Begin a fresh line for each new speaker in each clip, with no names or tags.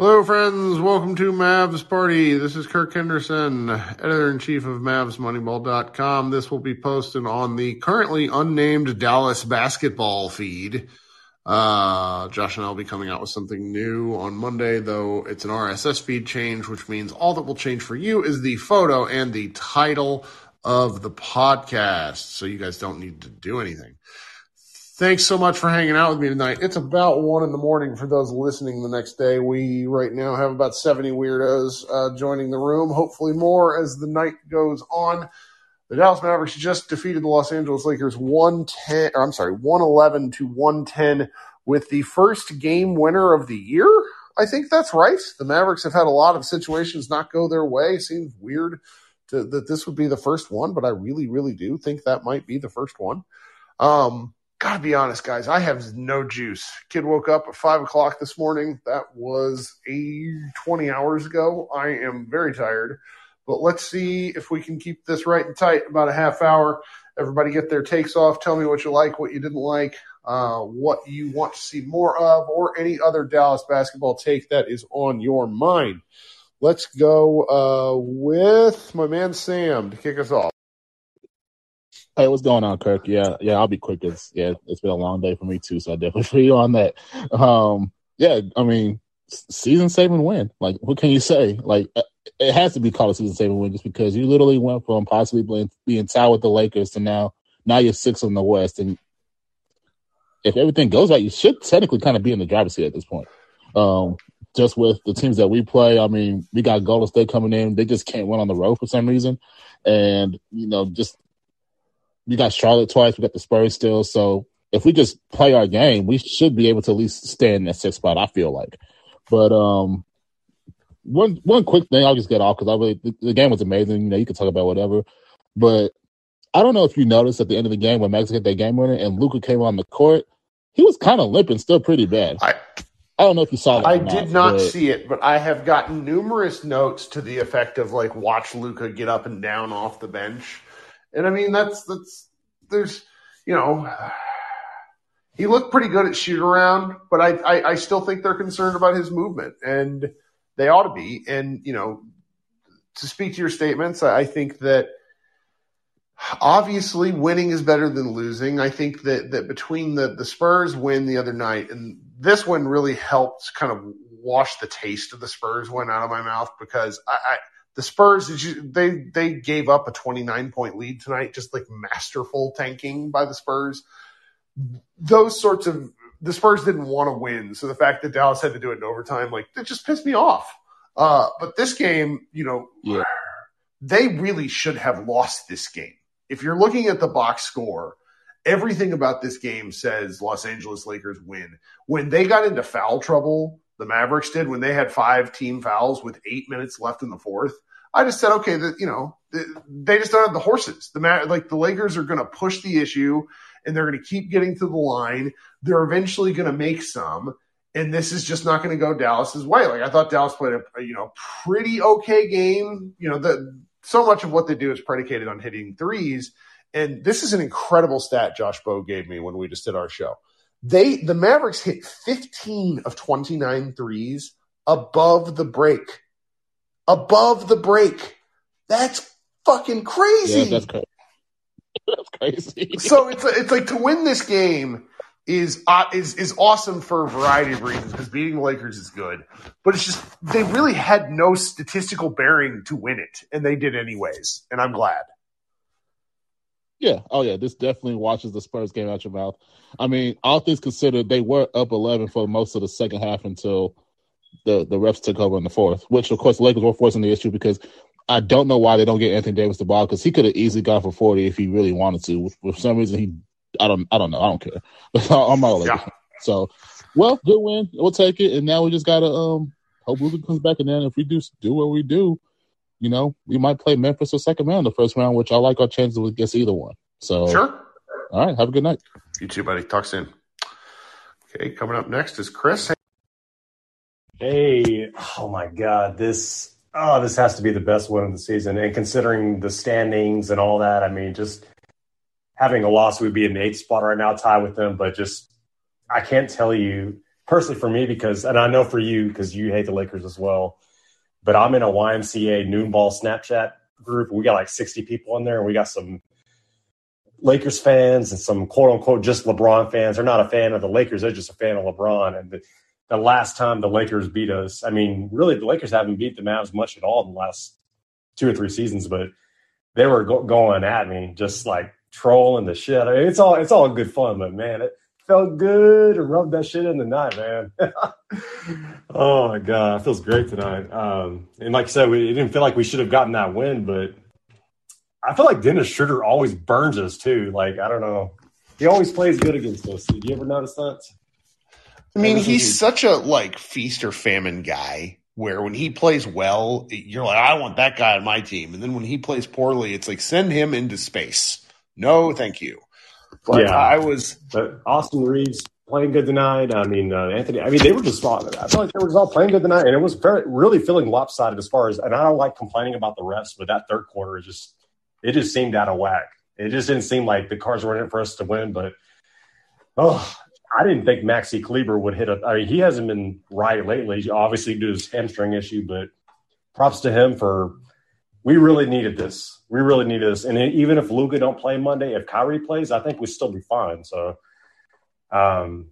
Hello, friends. Welcome to Mavs Party. This is Kirk Henderson, editor in chief of MavsMoneyball.com. This will be posted on the currently unnamed Dallas basketball feed. Uh, Josh and I will be coming out with something new on Monday, though it's an RSS feed change, which means all that will change for you is the photo and the title of the podcast. So you guys don't need to do anything. Thanks so much for hanging out with me tonight. It's about one in the morning for those listening the next day. We right now have about 70 weirdos uh, joining the room, hopefully more as the night goes on. The Dallas Mavericks just defeated the Los Angeles Lakers 110, or I'm sorry, 111 to 110 with the first game winner of the year. I think that's right. The Mavericks have had a lot of situations not go their way. Seems weird to, that this would be the first one, but I really, really do think that might be the first one. Um, gotta be honest, guys, I have no juice. Kid woke up at five o'clock this morning. That was a 20 hours ago. I am very tired, but let's see if we can keep this right and tight. About a half hour. Everybody get their takes off. Tell me what you like, what you didn't like, uh, what you want to see more of, or any other Dallas basketball take that is on your mind. Let's go uh, with my man Sam to kick us off.
Hey, what's going on, Kirk? Yeah, yeah, I'll be quick. It's yeah, it's been a long day for me too, so I definitely feel you on that. Um, yeah, I mean, season saving win. Like, what can you say? Like, uh, it has to be called a season saving win just because you literally went from possibly being, being tied with the Lakers to now now you're six in the West, and if everything goes right, you should technically kind of be in the driver's seat at this point. Um, just with the teams that we play, I mean, we got Golden State coming in; they just can't win on the road for some reason, and you know, just we got Charlotte twice. We got the Spurs still. So if we just play our game, we should be able to at least stay in that sixth spot. I feel like. But um, one one quick thing, I'll just get off because I really the, the, game was amazing. You know, you can talk about whatever, but I don't know if you noticed at the end of the game when Max hit that game winner and Luka came on the court, he was kind of limping, still pretty bad. I, I don't know if you saw that.
I did not but... see it, but I have gotten numerous notes to the effect of like watch Luka get up and down off the bench and I mean, that's, that's, there's, you know, he looked pretty good at shoot around, but I, I, I still think they're concerned about his movement and they ought to be. And, you know, to speak to your statements, I think that obviously winning is better than losing. I think that, that between the, the Spurs win the other night and this one really helped kind of wash the taste of the Spurs win out of my mouth because I, I the Spurs, they they gave up a 29 point lead tonight, just like masterful tanking by the Spurs. Those sorts of the Spurs didn't want to win, so the fact that Dallas had to do it in overtime, like that, just pissed me off. Uh, but this game, you know, yeah. they really should have lost this game. If you're looking at the box score, everything about this game says Los Angeles Lakers win. When they got into foul trouble, the Mavericks did when they had five team fouls with eight minutes left in the fourth. I just said, okay, that you know, they just don't have the horses. The like the Lakers are going to push the issue, and they're going to keep getting to the line. They're eventually going to make some, and this is just not going to go Dallas's way. Like I thought Dallas played a, you know pretty okay game. You know, the so much of what they do is predicated on hitting threes, and this is an incredible stat Josh Bone gave me when we just did our show. They the Mavericks hit 15 of 29 threes above the break above the break. That's fucking crazy.
Yeah, that's crazy. that's crazy.
so it's it's like to win this game is uh, is is awesome for a variety of reasons because beating the Lakers is good, but it's just they really had no statistical bearing to win it, and they did anyways, and I'm glad.
Yeah. Oh, yeah. This definitely washes the Spurs game out your mouth. I mean, all things considered, they were up 11 for most of the second half until the the refs took over in the fourth, which of course the Lakers were forcing the issue because I don't know why they don't get Anthony Davis the ball because he could have easily gone for forty if he really wanted to. For some reason, he I don't I don't know I don't care. I'm like yeah. so. Well, good win. We'll take it, and now we just gotta um hope Luka comes back, and then if we do do what we do, you know, we might play Memphis or second round the first round, which I like our chances against either one. So
sure.
All right, have a good night.
You too, buddy. Talk soon. Okay, coming up next is Chris.
Hey, oh my God, this oh this has to be the best one of the season. And considering the standings and all that, I mean, just having a loss, we'd be in the eighth spot right now, tie with them. But just I can't tell you personally for me because, and I know for you because you hate the Lakers as well. But I'm in a YMCA noon ball Snapchat group. We got like 60 people in there, and we got some Lakers fans and some quote unquote just LeBron fans. They're not a fan of the Lakers; they're just a fan of LeBron. And the, the last time the Lakers beat us, I mean, really, the Lakers haven't beat the Mavs much at all in the last two or three seasons, but they were go- going at me, just like trolling the shit. I mean, it's all it's all good fun, but man, it felt good to rub that shit in the night, man. oh my god, it feels great tonight. Um, and like I said, we didn't feel like we should have gotten that win, but I feel like Dennis Schroeder always burns us too. Like I don't know, he always plays good against us. Did you ever notice that?
I mean, he's such a like feast or famine guy. Where when he plays well, you're like, I want that guy on my team, and then when he plays poorly, it's like send him into space. No, thank you. But yeah, I was.
But Austin Reaves playing good tonight. I mean, uh, Anthony. I mean, they were just. I felt like they were all playing good tonight, and it was very really feeling lopsided as far as. And I don't like complaining about the refs, but that third quarter is just. It just seemed out of whack. It just didn't seem like the cards were in it for us to win. But oh, I didn't think Maxi Kleber would hit a. I mean, he hasn't been right lately. Obviously, due to his hamstring issue, but props to him for. We really needed this. We really needed this, and even if Luka don't play Monday, if Kyrie plays, I think we'd still be fine. So, um,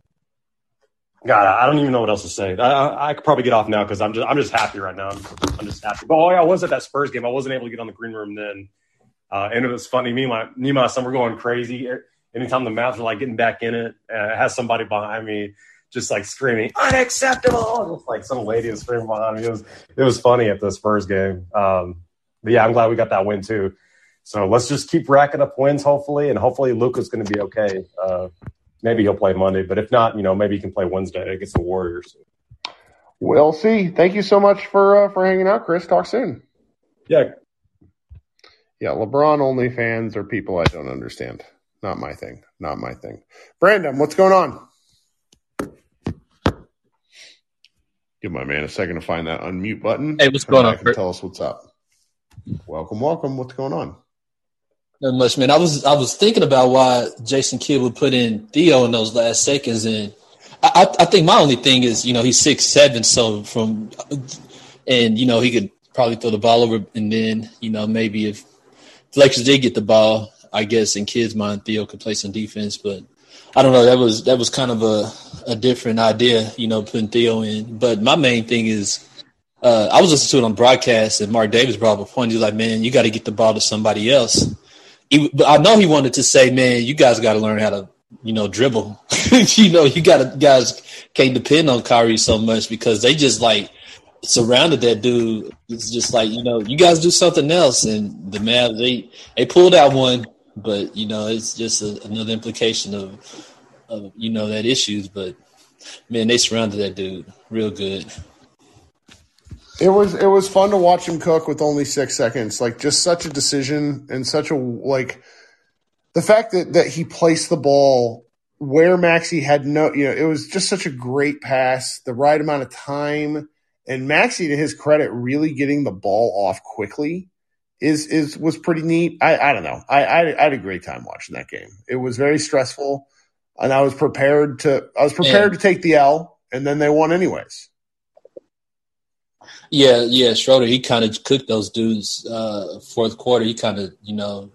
God, I don't even know what else to say. I, I could probably get off now because I'm just I'm just happy right now. I'm, I'm, just happy. But oh yeah, I was at that Spurs game. I wasn't able to get on the green room then, uh, and it was funny. Me and my me and my son were going crazy anytime the Mavs were like getting back in it, uh, it has somebody behind me just like screaming unacceptable. Just like some lady was screaming behind me. It was it was funny at the Spurs game. Um, but yeah, I'm glad we got that win too. So let's just keep racking up wins, hopefully, and hopefully Luka's going to be okay. Uh, maybe he'll play Monday, but if not, you know, maybe he can play Wednesday against the Warriors.
We'll see. Thank you so much for uh, for hanging out, Chris. Talk soon.
Yeah.
Yeah, LeBron only fans are people I don't understand. Not my thing. Not my thing. Brandon, what's going on? Give my man a second to find that unmute button.
Hey, what's going on?
Tell us what's up. Welcome, welcome. What's going on?
Not much, man. I was I was thinking about why Jason Kidd would put in Theo in those last seconds, and I, I think my only thing is you know he's six seven, so from and you know he could probably throw the ball over, and then you know maybe if the Lakers did get the ball, I guess in Kidd's mind, Theo could play some defense, but I don't know. That was that was kind of a, a different idea, you know, putting Theo in. But my main thing is, uh, I was listening to it on broadcast, and Mark Davis brought up a point. He's like, "Man, you got to get the ball to somebody else." He, but I know he wanted to say, "Man, you guys got to learn how to, you know, dribble." you know, you got to guys can't depend on Kyrie so much because they just like surrounded that dude. It's just like you know, you guys do something else, and the Mavs they they pulled out one but you know, it's just a, another implication of, of you know that issues. But man, they surrounded that dude real good.
It was it was fun to watch him cook with only six seconds. Like just such a decision and such a like the fact that that he placed the ball where Maxi had no you know, it was just such a great pass, the right amount of time. And Maxi, to his credit, really getting the ball off quickly is is was pretty neat. I I don't know. I, I, I had a great time watching that game. It was very stressful, and I was prepared to I was prepared yeah. to take the L, and then they won anyways.
Yeah, yeah, Schroeder. He kind of cooked those dudes uh, fourth quarter. He kind of you know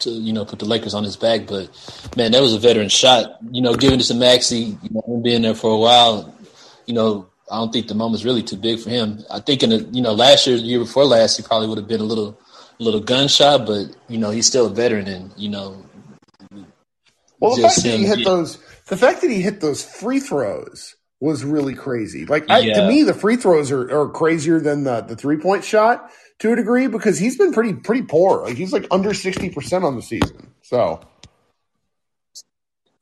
to you know put the Lakers on his back, but man, that was a veteran shot. You know, giving it to Maxi, you know, being there for a while. You know, I don't think the moment's really too big for him. I think in the you know last year, the year before last, he probably would have been a little little gunshot, but you know he's still a veteran, and you know.
Well, the fact that he hit yeah. those, the fact that he hit those free throws was really crazy. Like I, yeah. to me, the free throws are, are crazier than the the three point shot to a degree because he's been pretty pretty poor. Like he's like under sixty percent on the season. So.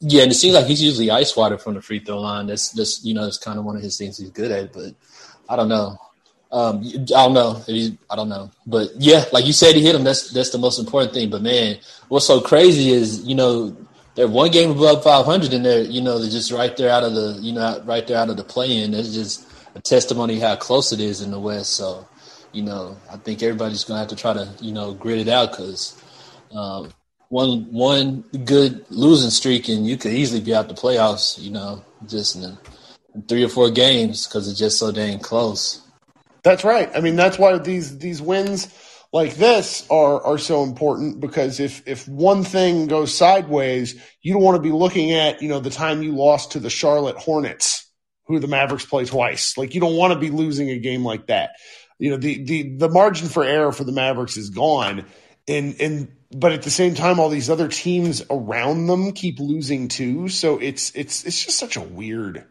Yeah, and it seems like he's usually ice water from the free throw line. That's just you know that's kind of one of his things he's good at. But I don't know. Um, I don't know. I don't know, but yeah, like you said, he hit him. That's that's the most important thing. But man, what's so crazy is you know they're one game above 500, and they're you know they're just right there out of the you know right there out of the play-in. It's just a testimony how close it is in the West. So you know, I think everybody's gonna have to try to you know grit it out because um, one one good losing streak and you could easily be out the playoffs. You know, just in a, three or four games because it's just so dang close.
That's right. I mean, that's why these these wins like this are are so important because if if one thing goes sideways, you don't want to be looking at you know the time you lost to the Charlotte Hornets, who the Mavericks play twice. Like you don't want to be losing a game like that. You know the the the margin for error for the Mavericks is gone, and and but at the same time, all these other teams around them keep losing too. So it's it's it's just such a weird.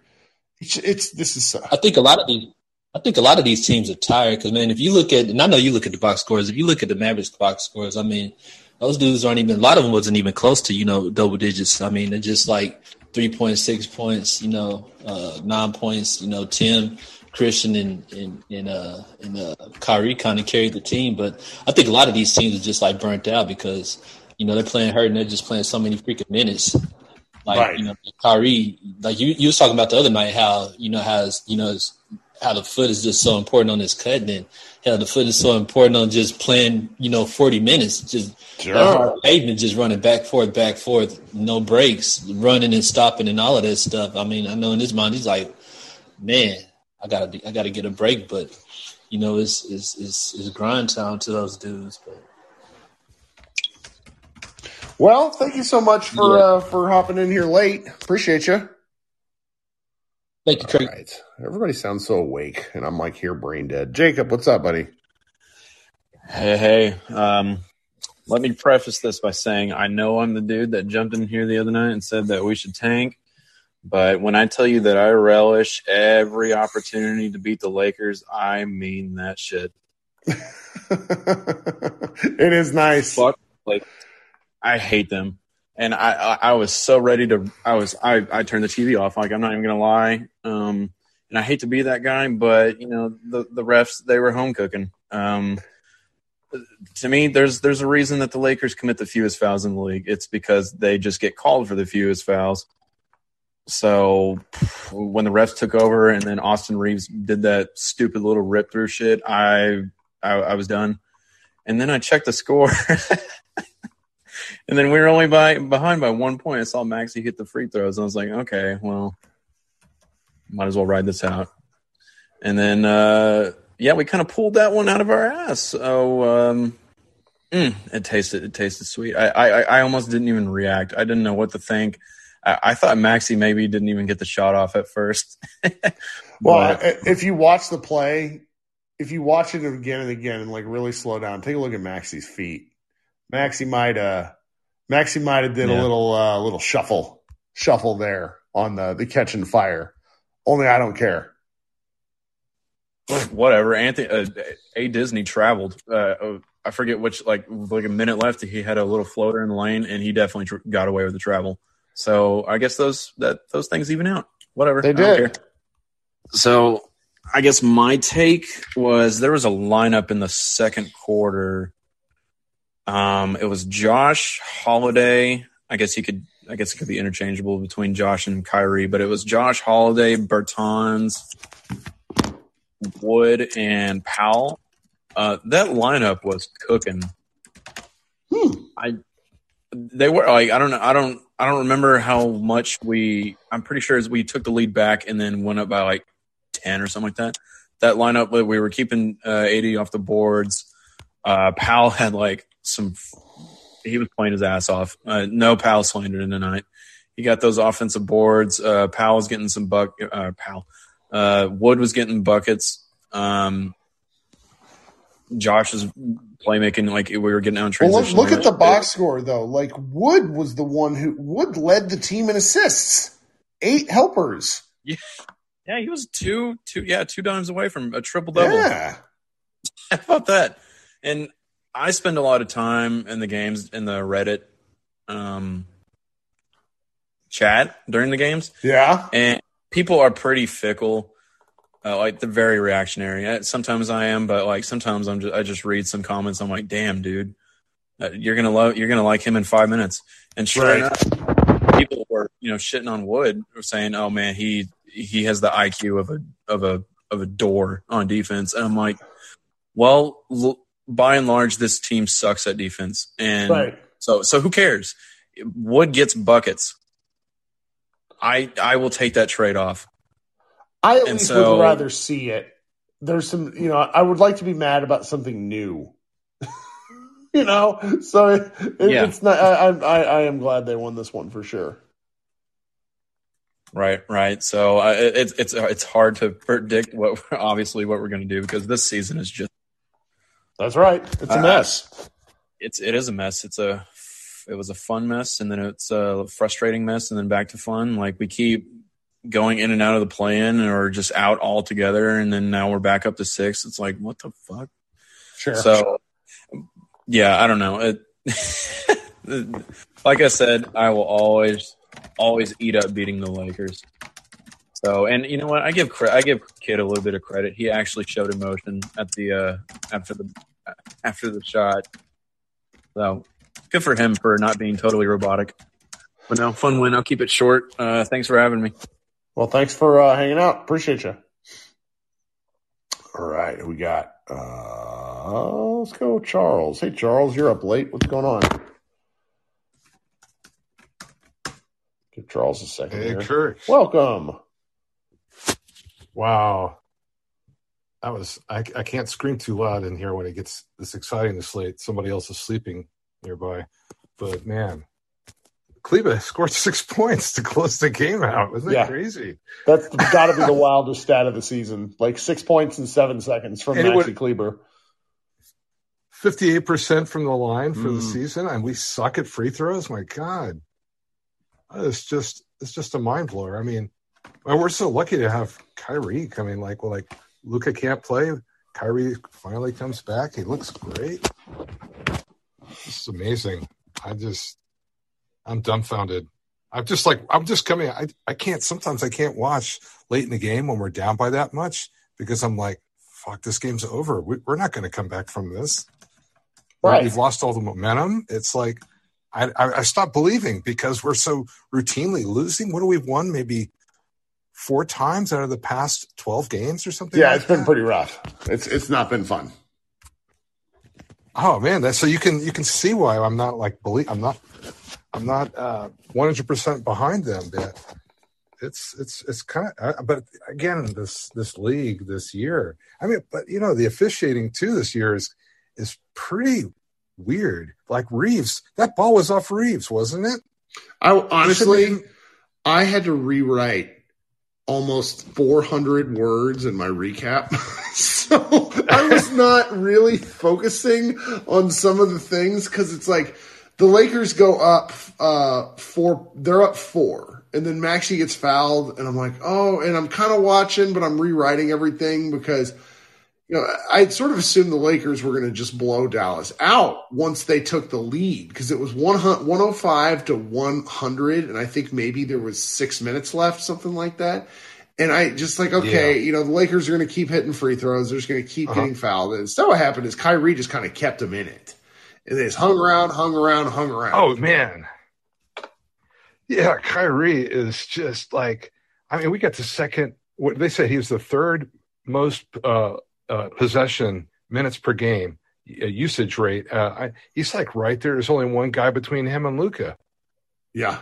It's, it's this is.
I think a lot of these I think a lot of these teams are tired because, man, if you look at, and I know you look at the box scores, if you look at the Mavericks box scores, I mean, those dudes aren't even, a lot of them wasn't even close to, you know, double digits. I mean, they're just like 3.6 points, you know, uh, nine points, you know, Tim, Christian, and, and, and, uh, and uh, Kyrie kind of carried the team. But I think a lot of these teams are just like burnt out because, you know, they're playing hurt and they're just playing so many freaking minutes. Like, right. you know, Kyrie, like you, you was talking about the other night, how, you know, has, you know, how the foot is just so important on this cut. Then how the foot is so important on just playing, you know, 40 minutes, just sure. pavement, just running back, forth, back, forth, no breaks, running and stopping and all of that stuff. I mean, I know in his mind, he's like, man, I gotta, I gotta get a break, but you know, it's, it's, it's, it's grind time to those dudes, but.
Well, thank you so much for yeah. uh, for hopping in here late. Appreciate you.
Thank you, Craig.
Right. Everybody sounds so awake, and I'm like here brain dead. Jacob, what's up, buddy?
Hey, hey. Um, let me preface this by saying I know I'm the dude that jumped in here the other night and said that we should tank. But when I tell you that I relish every opportunity to beat the Lakers, I mean that shit.
it is nice.
Fuck, like, I hate them and I, I, I was so ready to I was I, I turned the TV off like I'm not even gonna lie. Um and I hate to be that guy but you know the the refs they were home cooking. Um to me there's there's a reason that the Lakers commit the fewest fouls in the league. It's because they just get called for the fewest fouls. So when the refs took over and then Austin Reaves did that stupid little rip through shit I I, I was done. And then I checked the score and then we were only by behind by one point. I saw Maxi hit the free throws. And I was like, okay, well, might as well ride this out. And then, uh, yeah, we kind of pulled that one out of our ass. So um, mm, it tasted it tasted sweet. I, I I almost didn't even react. I didn't know what to think. I, I thought Maxi maybe didn't even get the shot off at first.
well, if you watch the play, if you watch it again and again and like really slow down, take a look at Maxi's feet. Maxi might uh Maxi might have did yeah. a little uh, little shuffle shuffle there on the the catch and fire. Only I don't care.
Whatever. Anthony uh, A Disney traveled. Uh, uh, I forget which like like a minute left. He had a little floater in the lane, and he definitely tr- got away with the travel. So I guess those that those things even out. Whatever.
They did.
So I guess my take was there was a lineup in the second quarter um, it was Josh Holiday. I guess he could. I guess it could be interchangeable between Josh and Kyrie, but it was Josh Holiday, Bertans, Wood, and Powell. Uh, that lineup was cooking. Hmm. I they were like I don't know I don't I don't remember how much we I'm pretty sure we took the lead back and then went up by like ten or something like that. That lineup we were keeping uh, 80 off the boards. Uh, Powell had like some. He was playing his ass off. Uh, no Powell slander in the night. He got those offensive boards. Uh, Powell was getting some buck. Uh, Powell. Uh, Wood was getting buckets. Um, Josh was playmaking like we were getting out in transition.
Well, look, look at the box score though. Like Wood was the one who Wood led the team in assists, eight helpers.
Yeah, yeah, he was two, two, yeah, two dimes away from a triple double. Yeah, how about that? And I spend a lot of time in the games in the Reddit um, chat during the games.
Yeah,
and people are pretty fickle. Uh, like they're very reactionary. Uh, sometimes I am, but like sometimes I'm just I just read some comments. I'm like, damn, dude, uh, you're gonna love you're gonna like him in five minutes. And sure right. enough, people were you know shitting on Wood, or saying, oh man, he he has the IQ of a of a of a door on defense. And I'm like, well, by and large, this team sucks at defense, and right. so so who cares? Wood gets buckets. I I will take that trade off.
I at
And
least
so-
would rather see it. There's some, you know, I would like to be mad about something new. you know, so it, it,
Yeah.
it's not. I, I I am glad they won this one for sure.
Right, right. So uh, it- it's it's it's hard to predict what obviously what we're going to do because this season is just
That's right. It's a
Uh,
mess.
it's it is a mess. It's a it was a fun mess, and then it's a frustrating mess, and then back to fun. Like we keep going in and out of the plan, or just out altogether, and then now we're back up to six. It's like what the fuck.
Sure.
So yeah, I don't know. It, like I said, I will always always eat up beating the Lakers. So, and you know what? I give I give Kidd a little bit of credit. He actually showed emotion at the uh, after the after the shot. So, good for him for not being totally robotic. But no, fun win. I'll keep it short. Uh, thanks for having me.
Well, thanks for uh, hanging out. Appreciate you. All right, we got. Uh, let's go, Charles. Hey, Charles, you're up late. What's going on? Give Charles a second
Hey,
here.
Kirk.
Welcome.
Wow. That was I, I can't scream too loud in here when it gets this exciting this late. Somebody else is sleeping nearby. But man, Kleber scored six points to close the game out. Wasn't
Yeah.
that crazy?
That's got to be the wildest stat of the season. Like six points in seven seconds from Maxi Kleber.
58% from the line for the
Mm.
season, and we suck at free throws. My God. It's just it's just a mind blower. I mean, well, we're so lucky to have Kyrie coming. Like, well, like Luka can't play. Kyrie finally comes back. He looks great. It's amazing. I just I'm dumbfounded. I'm just like I'm just coming. I I can't. Sometimes I can't watch late in the game when we're down by that much because I'm like, fuck, this game's over. We, we're not going to come back from this.
Right.
We've lost all the momentum. It's like I, I, I stopped believing because we're so routinely losing. What do we won? Maybe four times out of the past twelve games or something.
Yeah,
like
it's been
that?
pretty rough. It's it's not been fun.
Oh man, that so you can you can see why I'm not like believe I'm not I'm not uh 100% behind them. But it's it's it's kind of uh, but again this this league this year. I mean, but you know the officiating too this year is is pretty weird. Like Reaves, that ball was off Reaves, wasn't it?
I honestly, I had to rewrite almost 400 words in my recap. so I was not really focusing on some of the things because it's like the Lakers go up uh, four, they're up four. And then Maxi gets fouled, and I'm like, oh, and I'm kind of watching, but I'm rewriting everything because you know, I sort of assumed the Lakers were going to just blow Dallas out once they took the lead because it was 100 105 to 100. And I think maybe there was six minutes left, something like that. And I just like, okay,
Yeah.
you know, the Lakers are going to keep hitting free throws. They're just going to keep
Uh-huh.
getting fouled. And instead, what happened is Kyrie just kind of kept them in it. And they just hung around, hung around, hung around.
Oh man. Yeah, Kyrie is just like I mean, we got the second what they said he was the third most uh, uh possession minutes per game uh, usage rate. Uh I, he's like right there. There's only one guy between him and Luka.
yeah.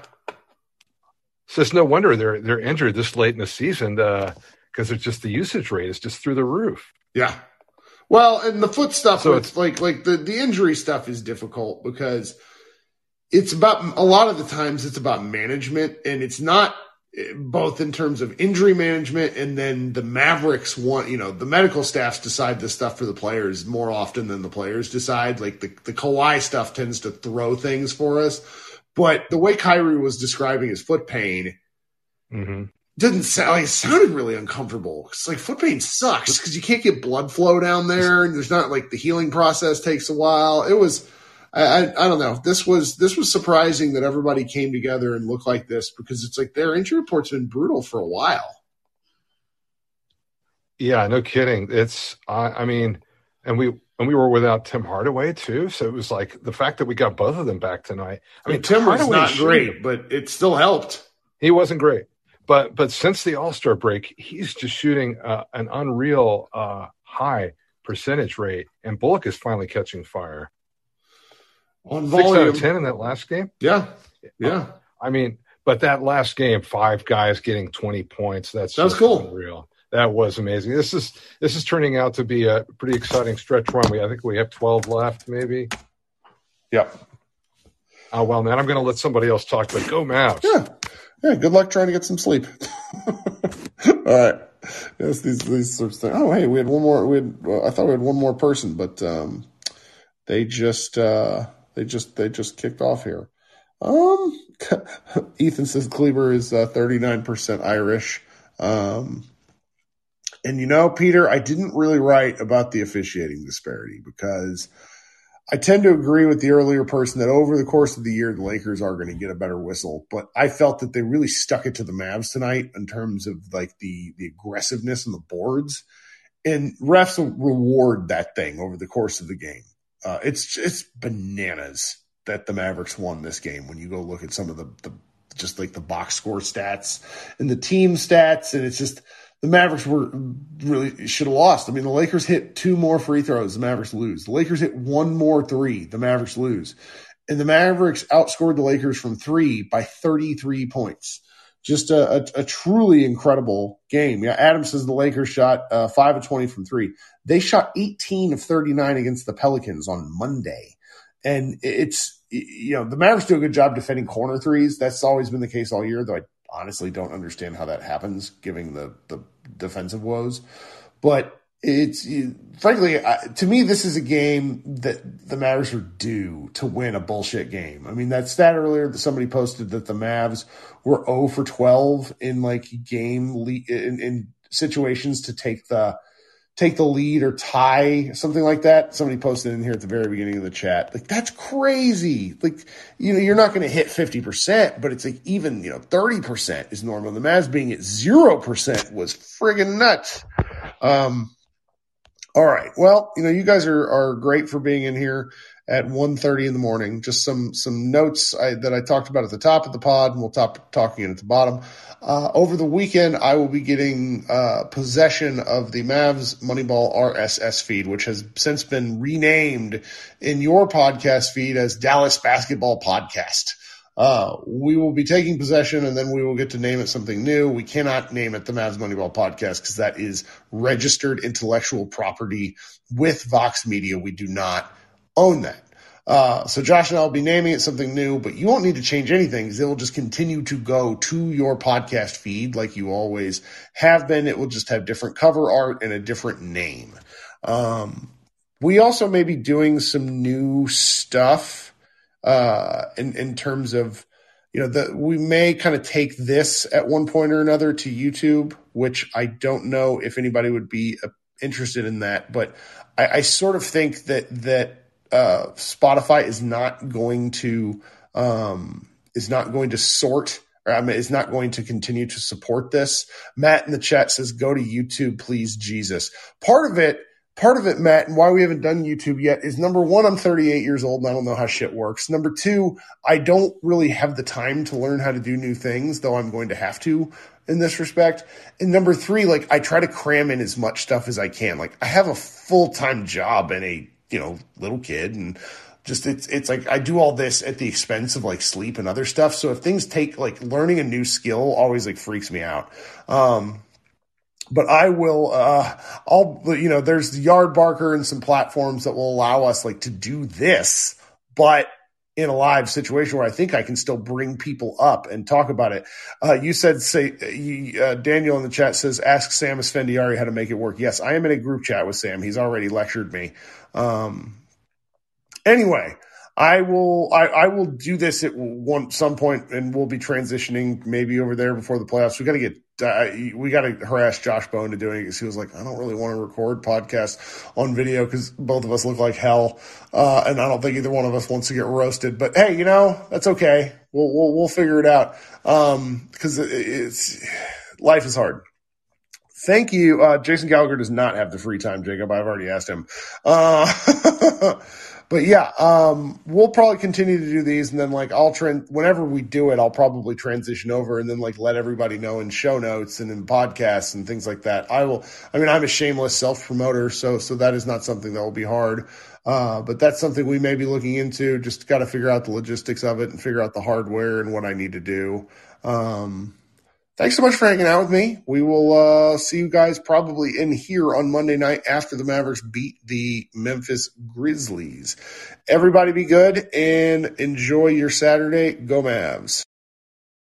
So it's no wonder they're they're injured this late in the season because it's just the usage rate is just through the roof.
Yeah. Well, and the foot stuff,
So
it's like like the the injury stuff is difficult because it's about a lot of the times it's about management, and it's not both in terms of injury management and then the Mavericks want you know the medical staffs decide this stuff for the players more often than the players decide. Like the the Kawhi stuff tends to throw things for us, but the way Kyrie was describing his foot pain
hmm
didn't sound like it sounded really uncomfortable. It's like foot pain sucks because you can't get blood flow down there, and there's not like the healing process takes a while. It was, I, I, I don't know. This was this was surprising that everybody came together and looked like this because it's like their injury report's been brutal for a while.
Yeah, no kidding. It's I, I mean, and we and we were without Tim Hardaway too, so it was like the fact that we got both of them back tonight. I mean,
Tim was not great, but it still helped.
He wasn't great, but but since the All Star break, he's just shooting uh, an unreal uh, high percentage rate, and Bullock is finally catching fire.
On
Six out of ten in that last game.
yeah, yeah.
I mean, but that last game, five guys getting 20 points. That's
That's cool.
Real. That was amazing. This is this is turning out to be a pretty exciting stretch run. We I think we have 12 left, maybe.
Yep.
Oh well, man, I'm going to let somebody else talk. But go Mavs.
Yeah. Yeah. Good luck trying to get some sleep. All right. Yes, these these sorts of things. Oh, hey, we had one more. We had. Well, I thought we had one more person, but um, they just uh, they just they just kicked off here. Um, Ethan says Kleber is thirty nine percent Irish. Um, and you know, Peter, I didn't really write about the officiating disparity because I tend to agree with the earlier person that over the course of the year, the Lakers are going to get a better whistle. But I felt that they really stuck it to the Mavs tonight in terms of like the the aggressiveness and the boards, and refs will reward that thing over the course of the game. Uh, it's it's bananas that the Mavericks won this game when you go look at some of the, the just like the box score stats and the team stats, and it's just the Mavericks were really should have lost. I mean, the Lakers hit two more free throws, the Mavericks lose. The Lakers hit one more three, the Mavericks lose. And the Mavericks outscored the Lakers from three by 33 points. Just a, a, a truly incredible game. Yeah, Adam says the Lakers shot uh, five of 20 from three. They shot 18 of 39 against the Pelicans on Monday. And it's, you know, the Mavericks do a good job defending corner threes. That's always been the case all year, though I honestly don't understand how that happens, given the the defensive woes. But it's frankly to me, this is a game that the Mavericks are due to win a bullshit game. I mean, that stat earlier that somebody posted that the Mavs were 0 for 12 in like game le- in, in situations to take the take the lead or tie something like that. Somebody posted in here at the very beginning of the chat. Like that's crazy. Like, you know, you're not going to hit 50%, but it's like even, you know, 30% is normal. The Mavs being at 0% was friggin' nuts. Um, all right. Well, you know, you guys are, are great for being in here at 1.30 in the morning. Just some some notes I, that I talked about at the top of the pod, and we'll top talking at the bottom. Uh, over the weekend, I will be getting uh, possession of the Mavs Moneyball RSS feed, which has since been renamed in your podcast feed as Dallas Basketball Podcast. Uh, we will be taking possession and then we will get to name it something new. We cannot name it the Mavs Moneyball podcast because that is registered intellectual property with Vox Media. We do not own that. Uh, so Josh and I will be naming it something new, but you won't need to change anything because it will just continue to go to your podcast feed like you always have been. It will just have different cover art and a different name. Um, we also may be doing some new stuff uh, in in terms of you know that we may kind of take this at one point or another to YouTube, which I don't know if anybody would be uh, interested in that, but I, I sort of think that that uh, Spotify is not going to um, is not going to sort. Or, I mean, is not going to continue to support this. Matt in the chat says, "Go to YouTube, please, Jesus." Part of it part of it, Matt, and why we haven't done YouTube yet is number one, I'm 38 years old and I don't know how shit works. Number two, I don't really have the time to learn how to do new things, though I'm going to have to in this respect. And number three, like I try to cram in as much stuff as I can. Like I have a full time job and a, you know, little kid and just it's it's like I do all this at the expense of like sleep and other stuff. So if things take like learning a new skill always like freaks me out. Um, but I will, uh, I'll, you know, there's the Yardbarker and some platforms that will allow us like to do this, but in a live situation where I think I can still bring people up and talk about it. Uh, you said, say, uh, Daniel in the chat says, ask Sam Esfandiari how to make it work. Yes, I am in a group chat with Sam. He's already lectured me. Um, anyway, I will I, I, will do this at one some point, and we'll be transitioning maybe over there before the playoffs. We got to get uh, we got to harass Josh Bone to doing it because he was like, I don't really want to record podcasts on video because both of us look like hell, uh, and I don't think either one of us wants to get roasted. But hey, you know that's okay. We'll we'll, we'll figure it out because um, it, it's life is hard. Thank you. Uh, Jason Gallagher does not have the free time, Jacob. I've already asked him. But yeah, um, we'll probably continue to do these, and then like I'll trend whenever we do it, I'll probably transition over and then like let everybody know in show notes and in podcasts and things like that. I will. I mean, I'm a shameless self promoter, so so that is not something that will be hard. Uh, but that's something we may be looking into. Just got to figure out the logistics of it and figure out the hardware and what I need to do. Um, thanks so much for hanging out with me. We will uh, see you guys probably in here on Monday night after the Mavericks beat the Memphis Grizzlies. Everybody be good and enjoy your Saturday. Go Mavs.